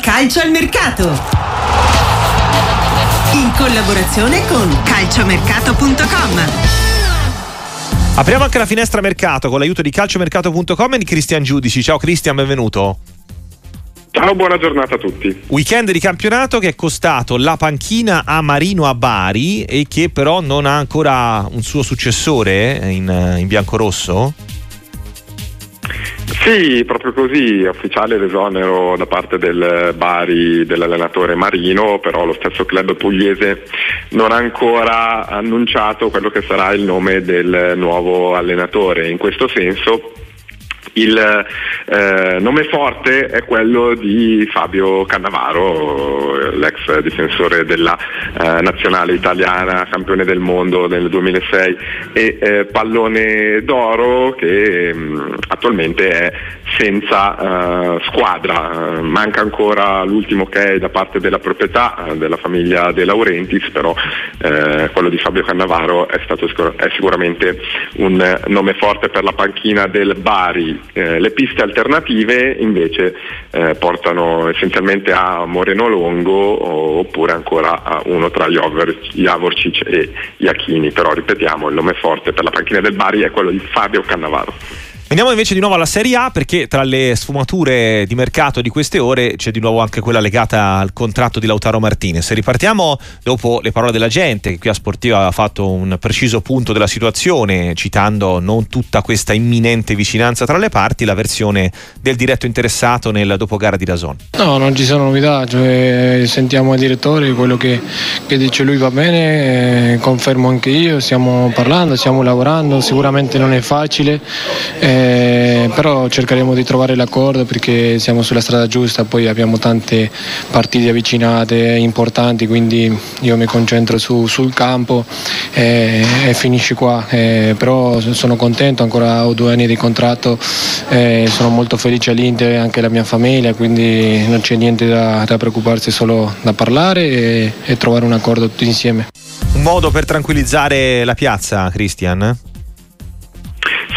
Calcio al Mercato. In collaborazione con calciomercato.com. Apriamo anche la finestra mercato con l'aiuto di calciomercato.com e di Cristian Giudici. Ciao Cristian, benvenuto. Ciao, buona giornata a tutti. Weekend di campionato che è costato la panchina a Marino a Bari e che però non ha ancora un suo successore in, in bianco-rosso. Sì, proprio così, ufficiale l'esonero da parte del Bari dell'allenatore Marino, però lo stesso club pugliese non ha ancora annunciato quello che sarà il nome del nuovo allenatore. In questo senso il eh, nome forte è quello di Fabio Cannavaro, l'ex difensore della eh, nazionale italiana, campione del mondo nel 2006 e eh, pallone d'oro che mh, mm, attualmente è senza eh, squadra. Manca ancora l'ultimo ok da parte della proprietà eh, della famiglia De Laurentiis, però eh, quello di Fabio Cannavaro è, stato, è sicuramente un nome forte per la panchina del Bari eh, le piste alternative invece eh, portano essenzialmente a Moreno Longo oppure ancora a uno tra Javorcic e Iachini, però ripetiamo il nome forte per la panchina del Bari è quello di Fabio Cannavaro. Andiamo invece di nuovo alla Serie A perché tra le sfumature di mercato di queste ore c'è di nuovo anche quella legata al contratto di Lautaro Martinez. Ripartiamo dopo le parole della gente che qui a Sportiva ha fatto un preciso punto della situazione citando non tutta questa imminente vicinanza tra le parti, la versione del diretto interessato nel dopogara di Dazon. No, non ci sono novità, cioè, sentiamo il direttore, quello che, che dice lui va bene, eh, confermo anche io, stiamo parlando, stiamo lavorando, sicuramente non è facile. Eh, eh, però cercheremo di trovare l'accordo perché siamo sulla strada giusta, poi abbiamo tante partite avvicinate importanti, quindi io mi concentro su, sul campo eh, e finisci qua, eh, però sono contento, ancora ho due anni di contratto, eh, sono molto felice all'Inter e anche la mia famiglia, quindi non c'è niente da, da preoccuparsi, solo da parlare e, e trovare un accordo tutti insieme. Un modo per tranquillizzare la piazza, Christian?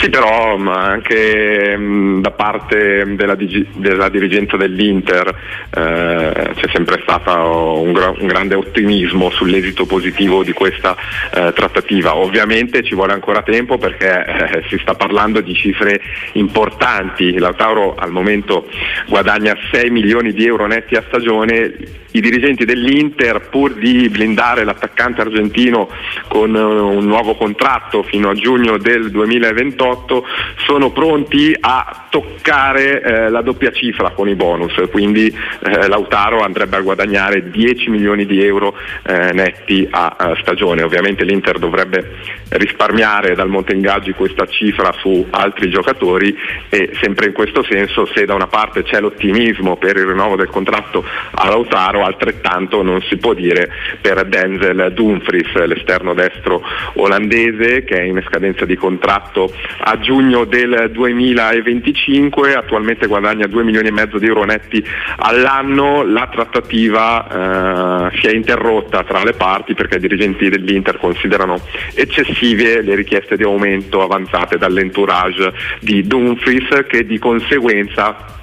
Sì, però anche mh, da parte della, della, dirigenza dell'Inter eh, c'è sempre stato un, gra- un, grande ottimismo sull'esito positivo di questa eh, trattativa. Ovviamente ci vuole ancora tempo perché eh, si sta parlando di cifre importanti. Lautaro al momento guadagna 6 milioni di euro netti a stagione i dirigenti dell'Inter pur di blindare l'attaccante argentino con un nuovo contratto fino a giugno del 2028 sono pronti a toccare eh, la doppia cifra con i bonus, quindi eh, Lautaro andrebbe a guadagnare 10 milioni di euro eh, netti a, a, stagione. Ovviamente l'Inter dovrebbe risparmiare dal monte ingaggi questa cifra su altri giocatori e sempre in questo senso se da una parte c'è l'ottimismo per il rinnovo del contratto a Lautaro, altrettanto non si può dire per Denzel Dumfries, l'esterno destro olandese che è in scadenza di contratto a giugno del 2025 2005, attualmente guadagna 2 milioni e mezzo di euro netti all'anno, la trattativa eh, si è interrotta tra le parti perché i dirigenti dell'Inter considerano eccessive le richieste di aumento avanzate dall'entourage di Dumfries che di conseguenza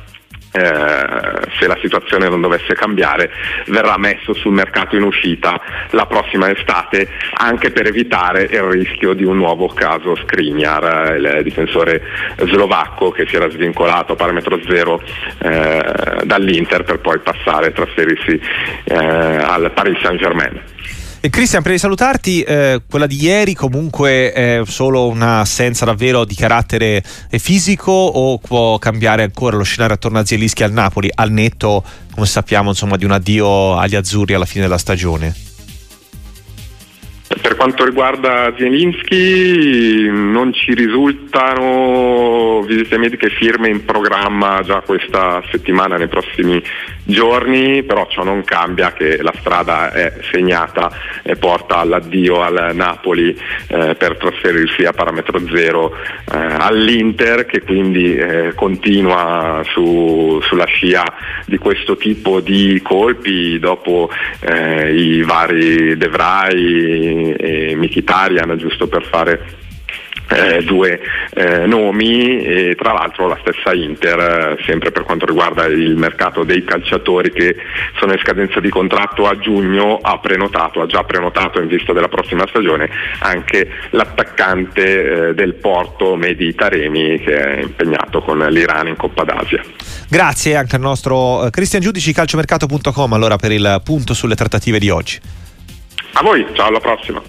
eh, se la situazione non dovesse cambiare, verrà messo sul mercato in uscita la prossima estate anche per evitare il rischio di un nuovo caso Skriniar, il difensore slovacco che si era svincolato a parametro zero eh, dall'Inter per poi passare e trasferirsi eh, al Paris Saint Germain. Cristian, prima di salutarti, eh, quella di ieri comunque è solo un'assenza davvero di carattere fisico o può cambiare ancora lo scenario attorno a Zielischi al Napoli, al netto, come sappiamo, insomma, di un addio agli azzurri alla fine della stagione? Per quanto riguarda Zielinski non ci risultano visite mediche firme in programma già questa settimana, nei prossimi giorni, però ciò non cambia che la strada è segnata e porta all'addio al Napoli eh, per trasferirsi a parametro zero eh, all'Inter che quindi eh, continua su, sulla scia di questo tipo di colpi dopo eh, i vari De Vrij e Mkhitaryan giusto per fare eh, due eh, nomi e tra l'altro la stessa Inter, eh, sempre per quanto riguarda il mercato dei calciatori che sono in scadenza di contratto a giugno, ha prenotato, ha già prenotato in vista della prossima stagione anche l'attaccante eh, del Porto Medi Taremi che è impegnato con l'Iran in Coppa d'Asia. Grazie anche al nostro eh, Cristian Giudici calciomercato.com allora per il punto sulle trattative di oggi. A voi, ciao alla prossima.